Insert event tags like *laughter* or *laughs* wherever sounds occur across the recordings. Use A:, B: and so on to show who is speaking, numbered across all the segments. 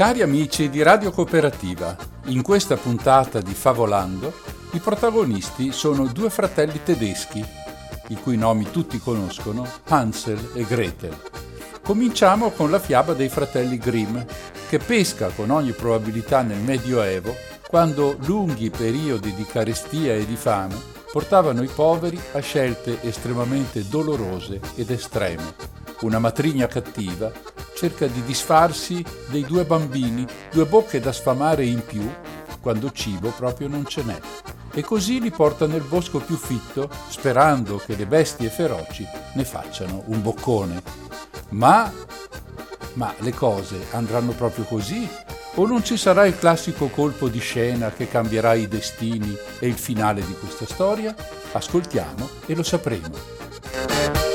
A: Cari amici di Radio Cooperativa, in questa puntata di Favolando i protagonisti sono due fratelli tedeschi, i cui nomi tutti conoscono, Hansel e Gretel. Cominciamo con la fiaba dei fratelli Grimm, che pesca con ogni probabilità nel Medioevo, quando lunghi periodi di carestia e di fame portavano i poveri a scelte estremamente dolorose ed estreme. Una matrigna cattiva cerca di disfarsi dei due bambini, due bocche da sfamare in più, quando cibo proprio non ce n'è. E così li porta nel bosco più fitto, sperando che le bestie feroci ne facciano un boccone. Ma, ma le cose andranno proprio così? O non ci sarà il classico colpo di scena che cambierà i destini e il finale di questa storia? Ascoltiamo e lo sapremo.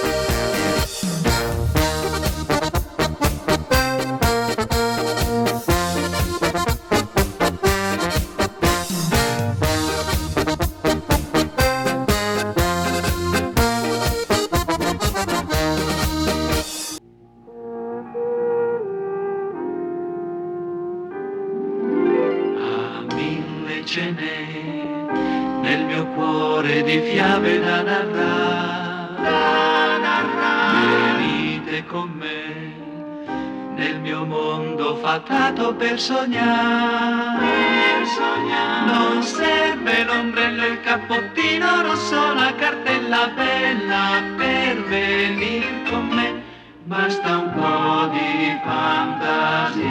B: Per sognare, per sognare. Non serve l'ombrello il cappottino rosso, la cartella bella per venire con me. Basta un po' di fantasia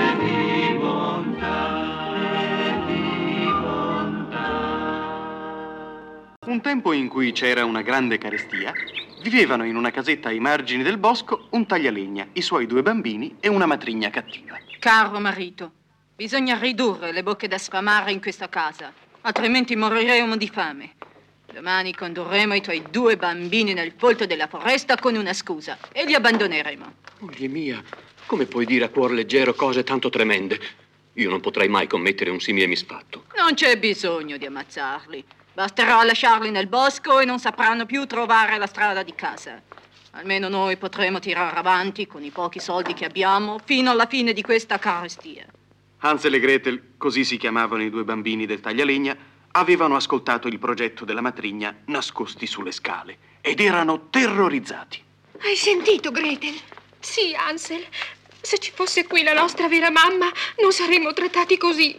B: e di
C: Un tempo in cui c'era una grande carestia, vivevano in una casetta ai margini del bosco un taglialegna, i suoi due bambini e una matrigna cattiva.
D: Caro marito, bisogna ridurre le bocche da sfamare in questa casa, altrimenti moriremo di fame. Domani condurremo i tuoi due bambini nel folto della foresta con una scusa e li abbandoneremo.
E: Moglie mia, come puoi dire a cuor leggero cose tanto tremende? Io non potrei mai commettere un simile misfatto.
D: Non c'è bisogno di ammazzarli. Basterà lasciarli nel bosco e non sapranno più trovare la strada di casa. Almeno noi potremo tirare avanti con i pochi soldi che abbiamo fino alla fine di questa carestia.
C: Hansel e Gretel, così si chiamavano i due bambini del taglialegna, avevano ascoltato il progetto della matrigna nascosti sulle scale ed erano terrorizzati.
F: Hai sentito, Gretel?
G: Sì, Hansel. Se ci fosse qui la nostra vera mamma, non saremmo trattati così.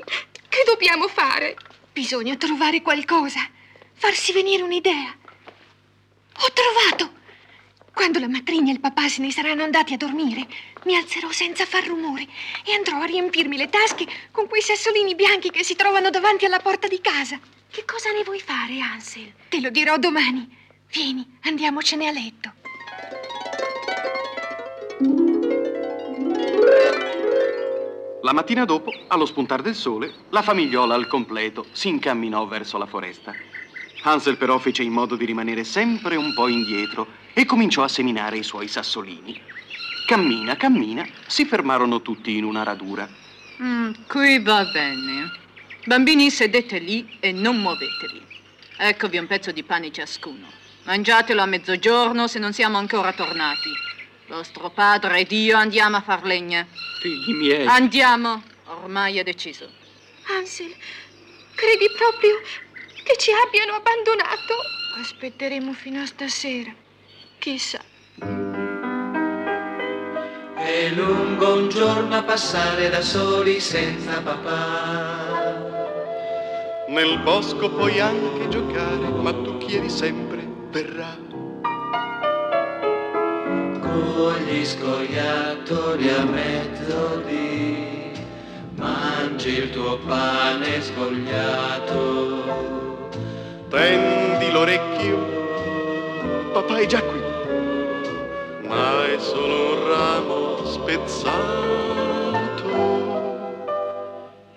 G: Che dobbiamo fare?
F: Bisogna trovare qualcosa. Farsi venire un'idea. Ho trovato! Quando la matrigna e il papà se ne saranno andati a dormire, mi alzerò senza far rumore e andrò a riempirmi le tasche con quei sassolini bianchi che si trovano davanti alla porta di casa. Che cosa ne vuoi fare, Ansel? Te lo dirò domani. Vieni, andiamocene a letto.
C: La mattina dopo, allo spuntar del sole, la famigliola al completo si incamminò verso la foresta. Hansel però fece in modo di rimanere sempre un po' indietro e cominciò a seminare i suoi sassolini. Cammina, cammina, si fermarono tutti in una radura.
D: Mm, qui va bene. Bambini, sedete lì e non muovetevi. Eccovi un pezzo di pane ciascuno. Mangiatelo a mezzogiorno se non siamo ancora tornati. Vostro padre ed io andiamo a far legna.
E: Figli miei.
D: Andiamo, ormai è deciso.
G: Ansel, credi proprio che ci abbiano abbandonato.
F: Aspetteremo fino a stasera. Chissà.
B: È lungo un giorno a passare da soli senza papà.
C: Nel bosco puoi anche giocare, ma tu chiedi sempre verrà.
B: Con gli scoiattoli a mezzodì mangi il tuo pane svogliato.
C: Tendi l'orecchio, papà è già qui, ma è solo un ramo spezzato.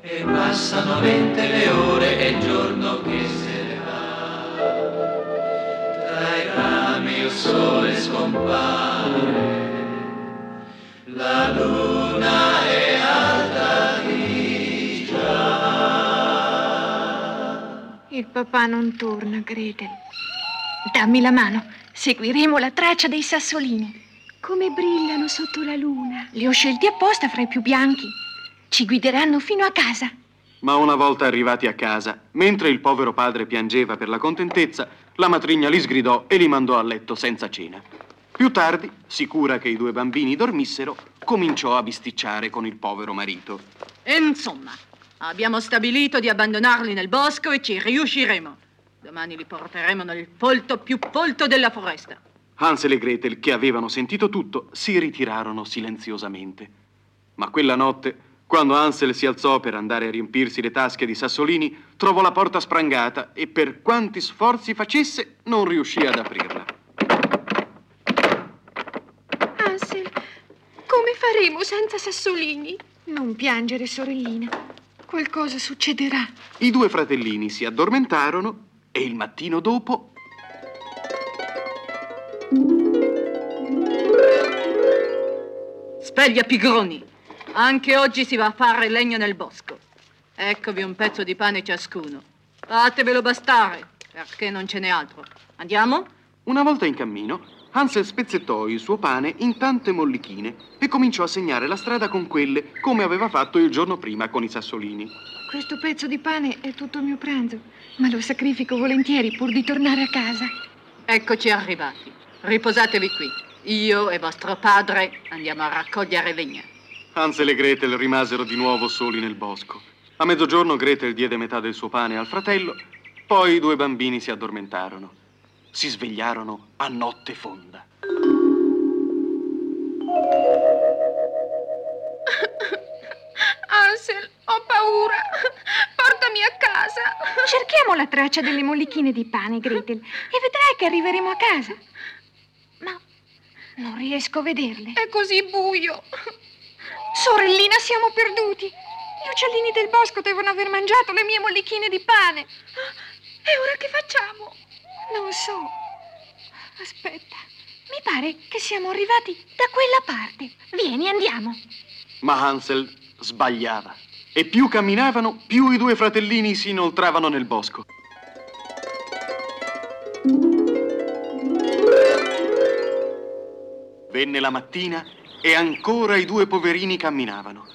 B: E passano lente le ore e il giorno che se sole scompare, la luna è alta di già.
F: Il papà non torna, Gretel. Dammi la mano. Seguiremo la traccia dei sassolini. Come brillano sotto la luna. Li ho scelti apposta fra i più bianchi. Ci guideranno fino a casa.
C: Ma una volta arrivati a casa, mentre il povero padre piangeva per la contentezza, la matrigna li sgridò e li mandò a letto senza cena. Più tardi, sicura che i due bambini dormissero, cominciò a bisticciare con il povero marito.
D: Insomma, abbiamo stabilito di abbandonarli nel bosco e ci riusciremo. Domani li porteremo nel folto più folto della foresta.
C: Hansel e Gretel, che avevano sentito tutto, si ritirarono silenziosamente. Ma quella notte, quando Hansel si alzò per andare a riempirsi le tasche di sassolini, trovò la porta sprangata e per quanti sforzi facesse non riuscì ad aprirla.
G: Ansel, come faremo senza sassolini?
F: Non piangere, sorellina. Qualcosa succederà.
C: I due fratellini si addormentarono e il mattino dopo
D: Sveglia pigroni! Anche oggi si va a fare legno nel bosco. Eccovi un pezzo di pane ciascuno. Fatevelo bastare, perché non ce n'è altro. Andiamo?
C: Una volta in cammino, Hansel spezzettò il suo pane in tante mollichine e cominciò a segnare la strada con quelle, come aveva fatto il giorno prima con i sassolini.
F: Questo pezzo di pane è tutto il mio pranzo, ma lo sacrifico volentieri pur di tornare a casa.
D: Eccoci arrivati. Riposatevi qui. Io e vostro padre andiamo a raccogliere legna.
C: Hansel e Gretel rimasero di nuovo soli nel bosco. A mezzogiorno Gretel diede metà del suo pane al fratello, poi i due bambini si addormentarono. Si svegliarono a notte fonda.
G: Ansel, ho paura. Portami a casa.
F: Cerchiamo la traccia delle mollichine di pane, Gretel, e vedrai che arriveremo a casa. Ma non riesco a vederle.
G: È così buio.
F: Sorellina, siamo perduti. Gli uccellini del bosco devono aver mangiato le mie mollichine di pane.
G: E ora che facciamo?
F: Non so. Aspetta, mi pare che siamo arrivati da quella parte. Vieni, andiamo.
C: Ma Hansel sbagliava. E più camminavano, più i due fratellini si inoltravano nel bosco. Venne la mattina e ancora i due poverini camminavano.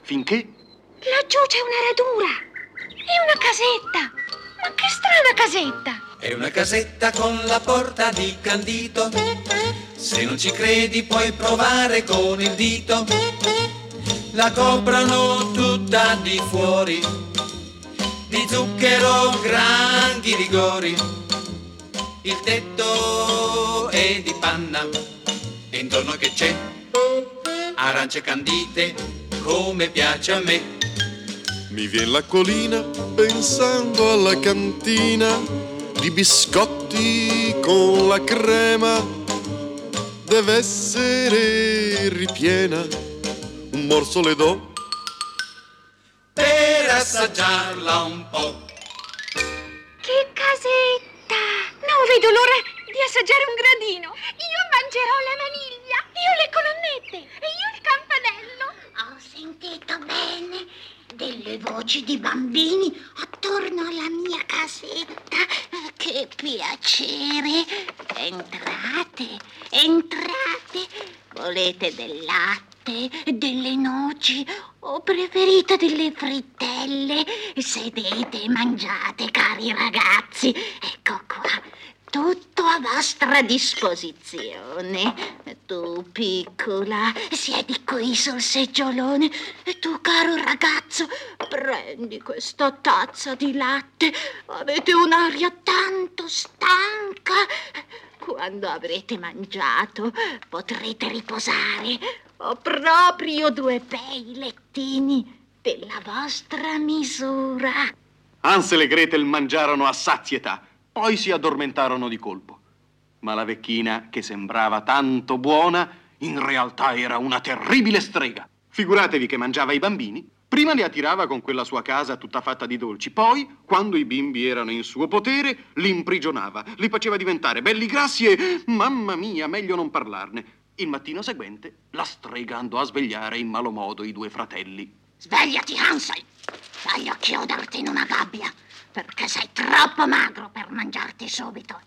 C: Finché
F: Laggiù c'è una radura. È una casetta. Ma che strana casetta.
B: È una casetta con la porta di candito. Se non ci credi puoi provare con il dito. La coprono tutta di fuori. Di zucchero grandi rigori. Il tetto è di panna. E intorno che c'è? Arance candite come piace a me.
H: Mi viene l'acquolina pensando alla cantina di biscotti con la crema. Deve essere ripiena, un morso le do.
B: Per assaggiarla un po'.
F: Che casetta. Non vedo l'ora di assaggiare un gradino. Io mangerò la vaniglia. Io le colonnette.
G: E io il campanello.
I: Ho sentito bene delle voci di bambini attorno alla mia casetta. Che piacere! Entrate, entrate. Volete del latte, delle noci o preferite delle frittelle? Sedete e mangiate, cari ragazzi. Ecco qua, tutto a vostra disposizione. Tu, piccola, siedi qui sul seggiolone e tu, caro ragazzo, prendi questa tazza di latte. Avete un'aria tanto stanca. Quando avrete mangiato potrete riposare. Ho proprio due bei lettini della vostra misura.
C: Hansel e Gretel mangiarono a sazietà, poi si addormentarono di colpo. Ma la vecchina, che sembrava tanto buona, in realtà era una terribile strega. Figuratevi che mangiava i bambini, prima li attirava con quella sua casa tutta fatta di dolci, poi, quando i bimbi erano in suo potere, li imprigionava, li faceva diventare belli grassi e, mamma mia, meglio non parlarne. Il mattino seguente, la strega andò a svegliare in malo modo i due fratelli.
I: Svegliati, Hansel! Voglio chiuderti in una gabbia, perché sei troppo magro per mangiarti subito.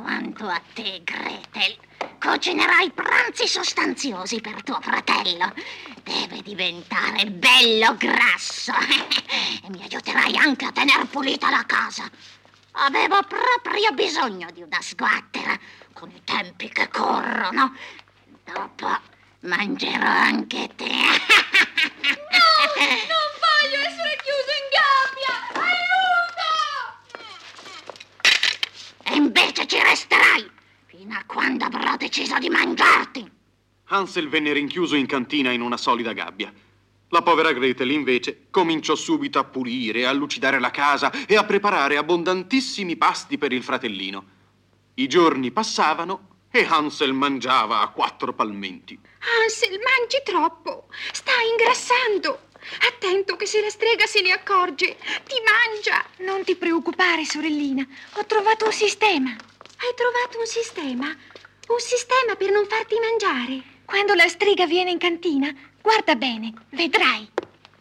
I: Quanto a te, Gretel, cucinerai pranzi sostanziosi per tuo fratello. Deve diventare bello grasso *laughs* e mi aiuterai anche a tener pulita la casa. Avevo proprio bisogno di una sguattera con i tempi che corrono. Dopo mangerò anche te. *laughs*
G: No, non voglio essere chiuso in gabbia! Aiuto!
I: E invece ci resterai fino a quando avrò deciso di mangiarti.
C: Hansel venne rinchiuso in cantina in una solida gabbia. La povera Gretel, invece, cominciò subito a pulire, a lucidare la casa e a preparare abbondantissimi pasti per il fratellino. I giorni passavano e Hansel mangiava a quattro palmenti.
G: Hansel, mangi troppo. Stai ingrassando. Attento che se la strega se ne accorge, ti mangia.
F: Non ti preoccupare, sorellina. Ho trovato un sistema.
G: Hai trovato un sistema? Un sistema per non farti mangiare?
F: Quando la strega viene in cantina, guarda bene, vedrai.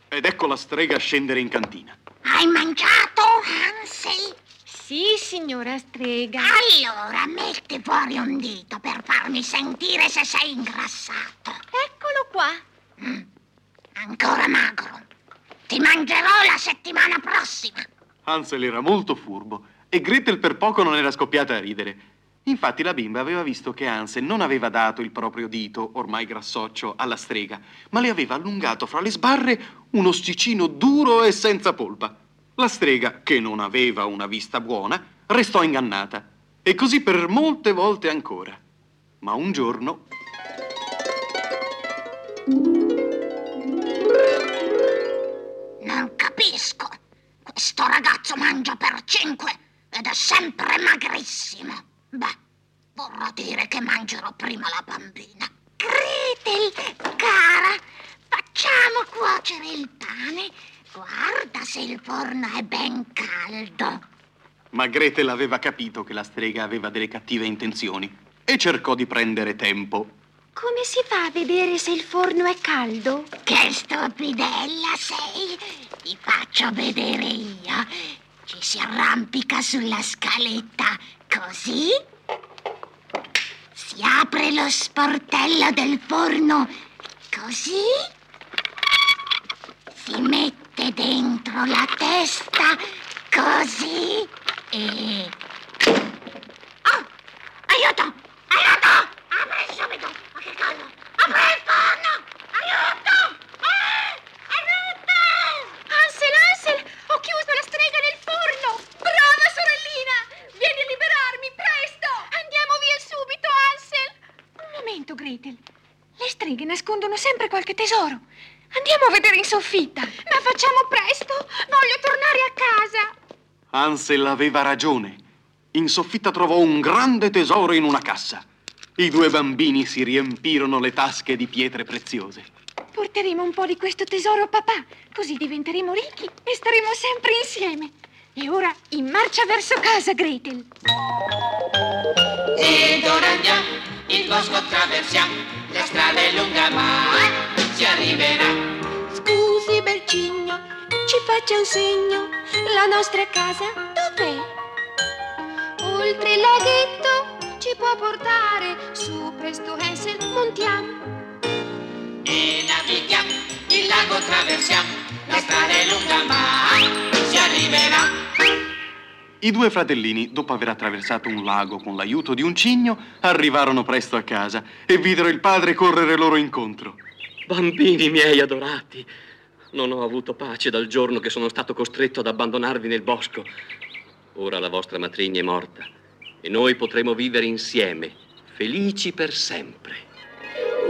C: Ed ecco la strega scendere in cantina.
I: Hai mangiato, Hansel?
F: Sì, signora strega.
I: Allora metti fuori un dito per farmi sentire se sei ingrassato.
F: Eccolo qua.
I: Mm, ancora magro. Ti mangerò la settimana prossima.
C: Hansel era molto furbo e Gretel per poco non era scoppiata a ridere. Infatti la bimba aveva visto che Hansel non aveva dato il proprio dito, ormai grassoccio, alla strega, ma le aveva allungato fra le sbarre un osticino duro e senza polpa. La strega, che non aveva una vista buona, restò ingannata. E così per molte volte ancora. Ma un giorno...
I: Questo ragazzo mangia per cinque ed è sempre magrissimo. Beh, vorrà dire che mangerò prima la bambina. Gretel, cara, facciamo cuocere il pane. Guarda se il forno è ben caldo.
C: Ma Gretel aveva capito che la strega aveva delle cattive intenzioni e cercò di prendere tempo.
G: Come si fa a vedere se il forno è caldo?
I: Che stupidella sei! Ti faccio vedere io. Ci si arrampica sulla scaletta così. Si apre lo sportello del forno così. Si mette dentro la testa così e... Oh! Aiuto! Aiuto! Apri subito! Ma che caldo! Apri il forno! Aiuto! Ah! Aiuto!
G: Hansel, Hansel, ho chiuso la strega nel forno. Brava sorellina! Vieni a liberarmi, presto! Andiamo via subito, Hansel.
F: Un momento, Gretel. Le streghe nascondono sempre qualche tesoro. Andiamo a vedere in soffitta.
G: Ma facciamo presto! Voglio tornare a casa!
C: Hansel aveva ragione. In soffitta trovò un grande tesoro in una cassa. I due bambini si riempirono le tasche di pietre preziose.
F: Porteremo un po' di questo tesoro a papà, così diventeremo ricchi e staremo sempre insieme. E ora in marcia verso casa, Gretel.
B: Ed ora andiamo, il bosco attraversiamo, strada è lunga ma si arriverà.
G: Scusi, bel cigno, ci faccia un segno. La nostra casa dov'è? Oltre il laghetto ci può portare. Su, presto, Hansel, montiamo.
B: E navighiamo, il lago attraversiamo, la strada è lunga ma si arriverà.
C: I due fratellini, dopo aver attraversato un lago con l'aiuto di un cigno, arrivarono presto a casa e videro il padre correre loro incontro.
E: Bambini miei adorati, non ho avuto pace dal giorno che sono stato costretto ad abbandonarvi nel bosco. Ora la vostra matrigna è morta e noi potremo vivere insieme, felici per sempre.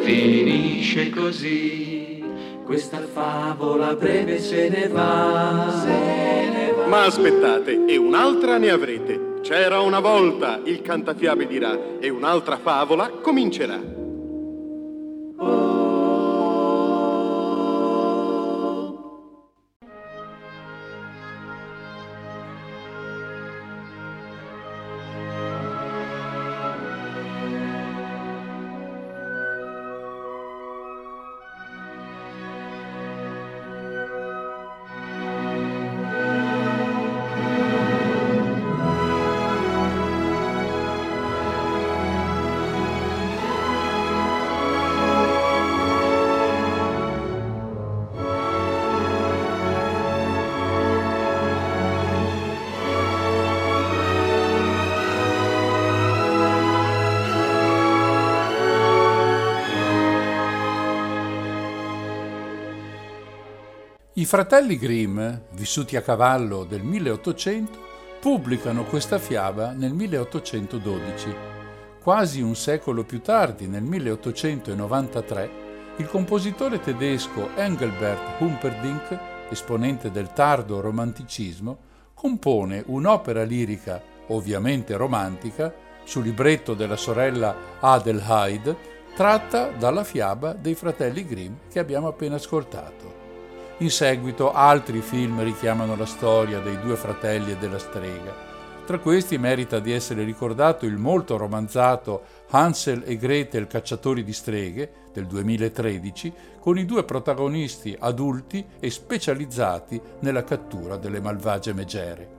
B: Finisce così, questa favola breve se ne va. Se ne va.
J: Ma aspettate, e un'altra ne avrete. C'era una volta, il cantafiabe dirà, e un'altra favola comincerà.
A: I fratelli Grimm, vissuti a cavallo del 1800, pubblicano questa fiaba nel 1812. Quasi un secolo più tardi, nel 1893, il compositore tedesco Engelbert Humperdinck, esponente del tardo romanticismo, compone un'opera lirica, ovviamente romantica, sul libretto della sorella Adelheid, tratta dalla fiaba dei fratelli Grimm che abbiamo appena ascoltato. In seguito altri film richiamano la storia dei due fratelli e della strega. Tra questi merita di essere ricordato il molto romanzato Hansel e Gretel cacciatori di streghe del 2013 con i due protagonisti adulti e specializzati nella cattura delle malvagie megere.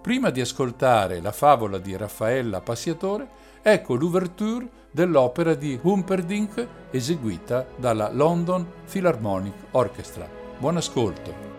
A: Prima di ascoltare la favola di Raffaella Passiatore, ecco l'ouverture dell'opera di Humperdinck eseguita dalla London Philharmonic Orchestra. Buon ascolto.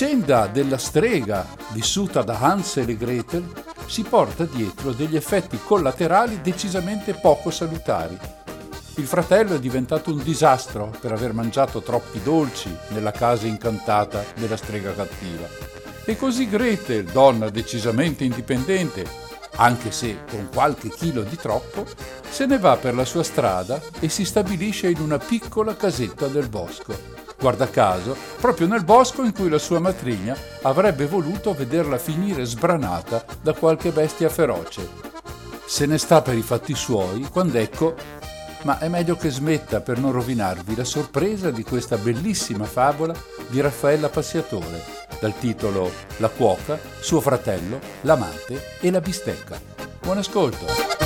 A: Vicenda della strega vissuta da Hansel e Gretel si porta dietro degli effetti collaterali decisamente poco salutari. Il fratello è diventato un disastro per aver mangiato troppi dolci nella casa incantata della strega cattiva. E così Gretel, donna decisamente indipendente, anche se con qualche chilo di troppo, se ne va per la sua strada e si stabilisce in una piccola casetta del bosco guarda caso, proprio nel bosco in cui la sua matrigna avrebbe voluto vederla finire sbranata da qualche bestia feroce. Se ne sta per i fatti suoi quando ecco, ma è meglio che smetta per non rovinarvi la sorpresa di questa bellissima favola di Raffaella Passiatore, dal titolo La cuoca, suo fratello, l'amante e la bistecca. Buon ascolto!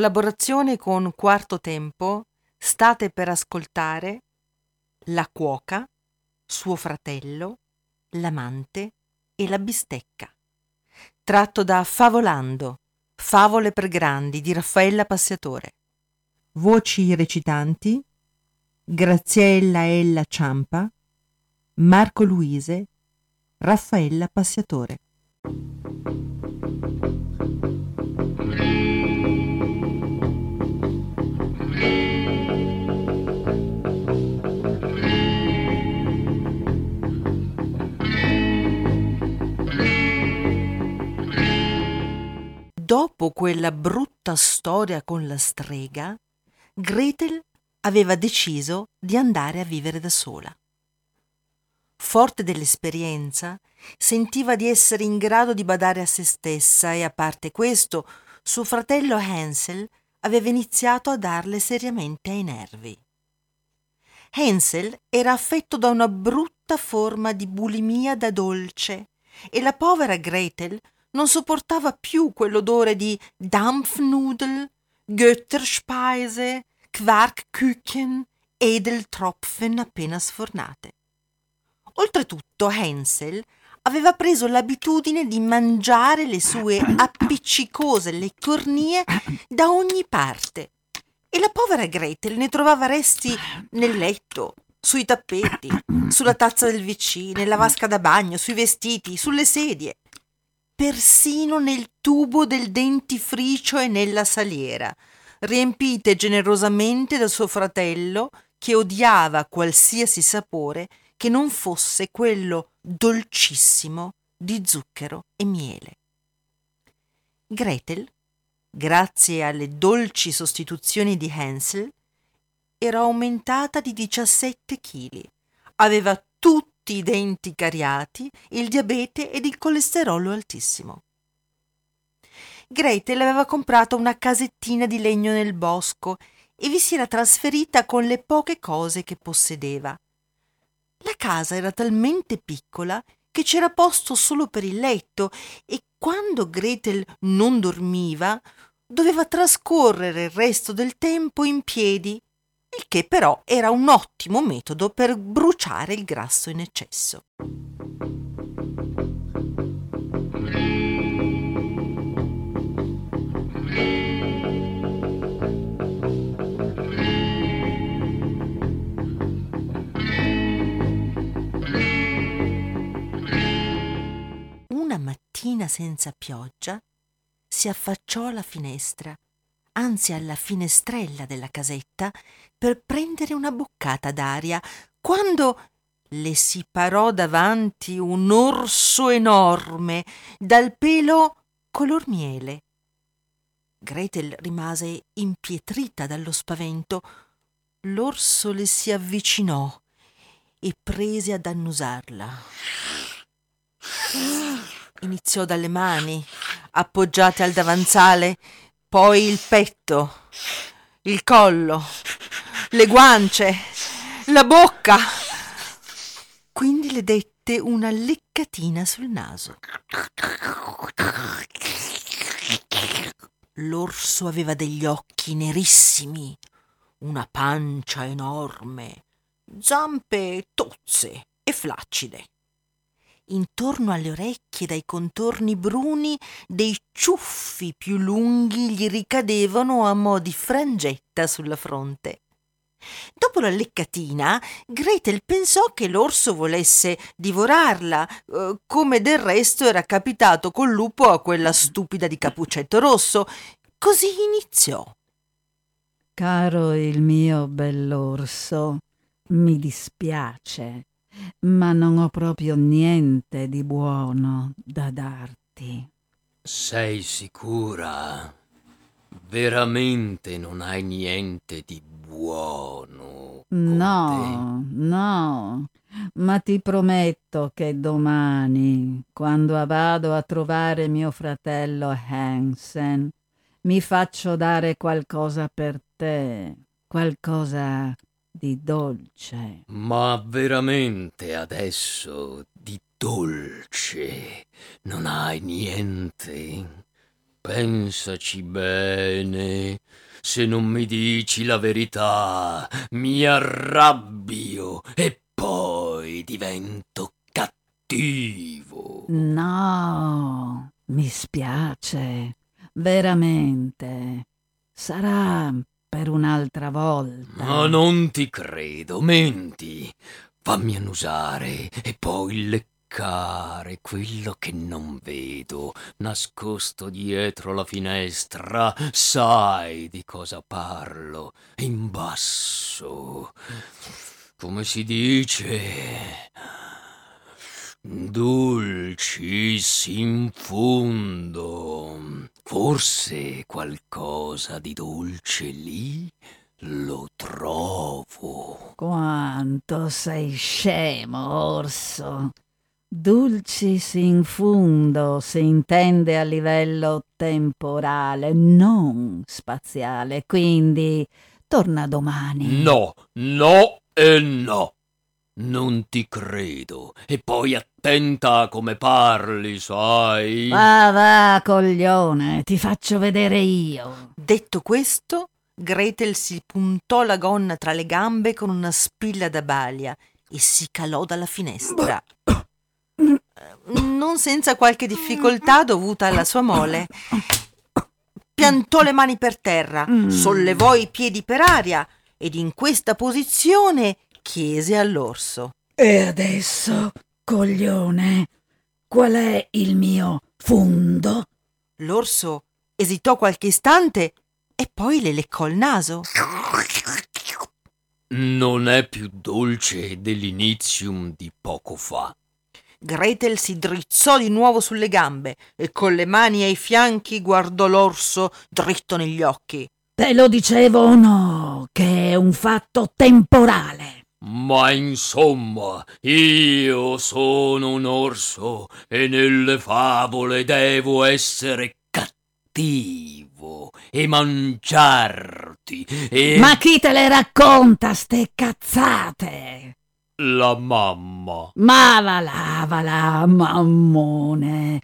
K: Collaborazione con Quarto Tempo state per ascoltare La cuoca, suo fratello, l'amante e la bistecca, tratto da Favolando, Favole per grandi di Raffaella Passiatore. Voci recitanti Graziella Ella Ciampa, Marco Luise, Raffaella Passiatore. Dopo quella brutta storia con la strega, Gretel aveva deciso di andare a vivere da sola. Forte dell'esperienza, sentiva di essere in grado di badare a se stessa e a parte questo, suo fratello Hansel aveva iniziato a darle seriamente ai nervi. Hansel era affetto da una brutta forma di bulimia da dolce e la povera Gretel non sopportava più quell'odore di Dampfnudel, Götterspeise, Quarkküchen, Edeltropfen appena sfornate. Oltretutto Hensel aveva preso l'abitudine di mangiare le sue *coughs* appiccicose leccornie da ogni parte e la povera Gretel ne trovava resti nel letto, sui tappeti, sulla tazza del vicino, nella vasca da bagno, sui vestiti, sulle sedie persino nel tubo del dentifricio e nella saliera, riempite generosamente da suo fratello che odiava qualsiasi sapore che non fosse quello dolcissimo di zucchero e miele. Gretel, grazie alle dolci sostituzioni di Hansel, era aumentata di 17 chili, aveva tutto tutti i denti cariati, il diabete ed il colesterolo altissimo. Gretel aveva comprato una casettina di legno nel bosco e vi si era trasferita con le poche cose che possedeva. La casa era talmente piccola che c'era posto solo per il letto e quando Gretel non dormiva doveva trascorrere il resto del tempo in piedi il che però era un ottimo metodo per bruciare il grasso in eccesso. Una mattina senza pioggia si affacciò alla finestra anzi alla finestrella della casetta per prendere una boccata d'aria, quando le si parò davanti un orso enorme dal pelo color miele. Gretel rimase impietrita dallo spavento. L'orso le si avvicinò e prese ad annusarla. Iniziò dalle mani, appoggiate al davanzale, poi il petto, il collo, le guance, la bocca. Quindi le dette una leccatina sul naso. L'orso aveva degli occhi nerissimi, una pancia enorme, zampe tozze e flaccide. Intorno alle orecchie, dai contorni bruni, dei ciuffi più lunghi gli ricadevano a mo' di frangetta sulla fronte. Dopo la leccatina, Gretel pensò che l'orso volesse divorarla, eh, come del resto era capitato col lupo a quella stupida di Capuccetto Rosso. Così iniziò.
L: Caro il mio bell'orso, mi dispiace, ma non ho proprio niente di buono da darti.
E: Sei sicura? Veramente non hai niente di buono?
L: No, no, ma ti prometto che domani, quando vado a trovare mio fratello Hansen, mi faccio dare qualcosa per te, qualcosa di dolce.
E: Ma veramente adesso di dolce non hai niente? Pensaci bene. Se non mi dici la verità, mi arrabbio e poi divento cattivo.
L: No, mi spiace, veramente. Sarà per un'altra volta.
E: Ma non ti credo, menti. Fammi annusare e poi leccare quello che non vedo, nascosto dietro la finestra. Sai di cosa parlo, in basso. Come si dice? Dulcis in fundo. Forse qualcosa di dolce lì lo trovo.
L: Quanto sei scemo, orso. Dulcis in fundo si intende a livello temporale, non spaziale, quindi torna domani.
E: No, no e no. Non ti credo. E poi attenta a come parli, sai?
L: Va, va, coglione, ti faccio vedere io.
K: Detto questo, Gretel si puntò la gonna tra le gambe con una spilla da balia e si calò dalla finestra. Non senza qualche difficoltà dovuta alla sua mole. Piantò le mani per terra, sollevò i piedi per aria ed in questa posizione chiese all'orso.
L: E adesso, coglione, qual è il mio fundo?
K: L'orso esitò qualche istante e poi le leccò il naso.
E: Non è più dolce dell'inizium di poco fa.
K: Gretel si drizzò di nuovo sulle gambe e con le mani ai fianchi guardò l'orso dritto negli occhi.
L: Te lo dicevo o no, che è un fatto temporale.
E: Ma insomma, io sono un orso e nelle favole devo essere cattivo e mangiarti e
L: Ma chi te le racconta ste cazzate?
E: La mamma.
L: Ma va là, va là, mammone.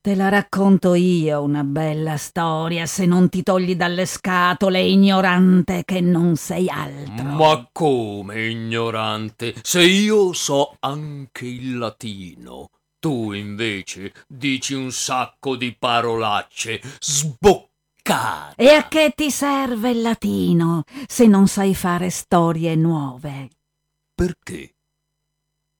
L: Te la racconto io una bella storia se non ti togli dalle scatole, ignorante che non sei altro.
E: Ma come ignorante, se io so anche il latino. Tu invece dici un sacco di parolacce sboccate.
L: E a che ti serve il latino se non sai fare storie nuove?
E: Perché?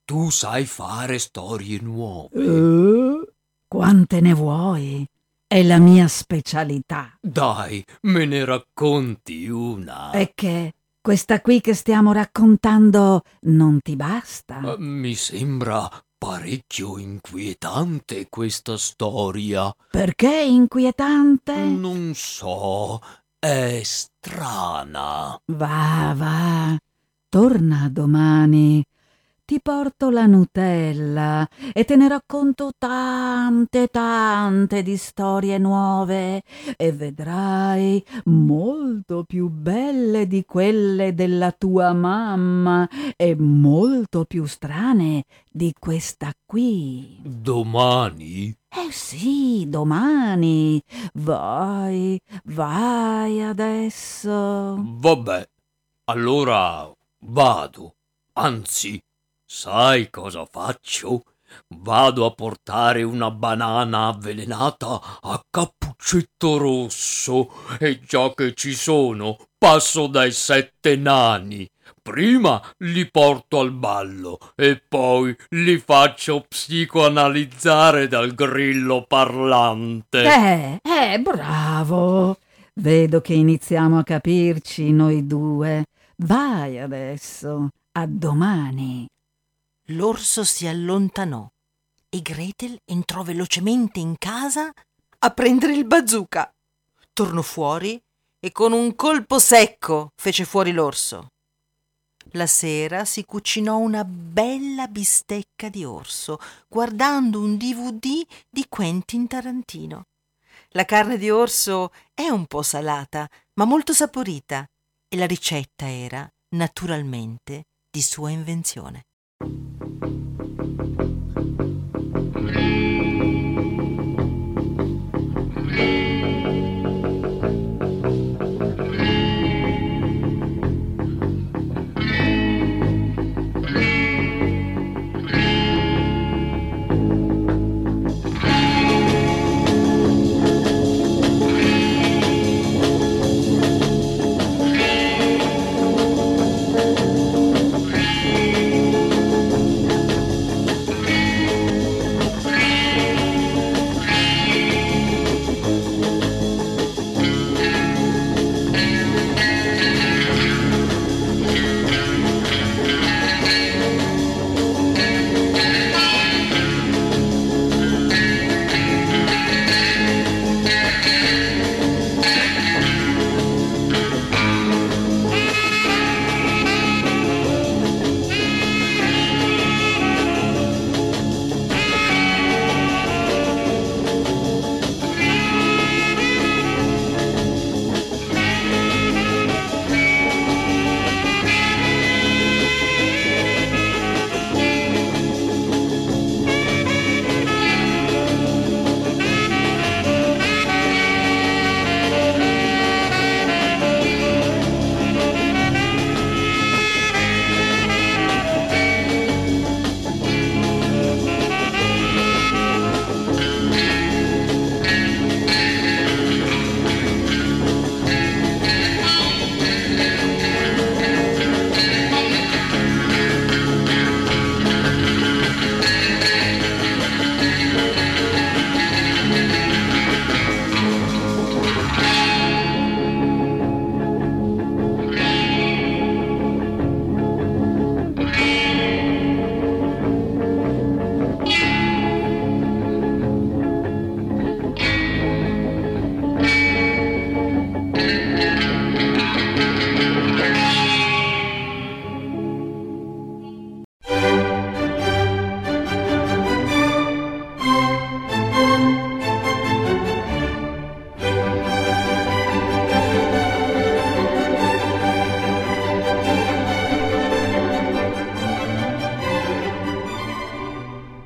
E: Tu sai fare storie nuove.
L: Eh? Quante ne vuoi? È la mia specialità.
E: Dai, me ne racconti una.
L: E che questa qui che stiamo raccontando non ti basta?
E: Eh, Mi sembra parecchio inquietante questa storia.
L: Perché è inquietante?
E: Non so, è strana.
L: Va, va, torna domani. Ti porto la Nutella e te ne racconto tante, tante di storie nuove e vedrai molto più belle di quelle della tua mamma e molto più strane di questa qui.
E: Domani?
L: Eh sì, domani. Vai, vai adesso.
E: Vabbè, Allora vado. Anzi, sai cosa faccio? Vado a portare una banana avvelenata a Cappuccetto Rosso e già che ci sono, passo dai sette nani. Prima li porto al ballo e poi li faccio psicoanalizzare dal grillo parlante.
L: Eh, eh, bravo. Vedo che iniziamo a capirci noi due. Vai adesso. A domani.
K: L'orso si allontanò e Gretel entrò velocemente in casa a prendere il bazooka. Tornò fuori e con un colpo secco fece fuori l'orso. La sera si cucinò una bella bistecca di orso guardando un DVD di Quentin Tarantino. La carne di orso è un po' salata, ma molto saporita e la ricetta era, naturalmente, di sua invenzione. Thank you.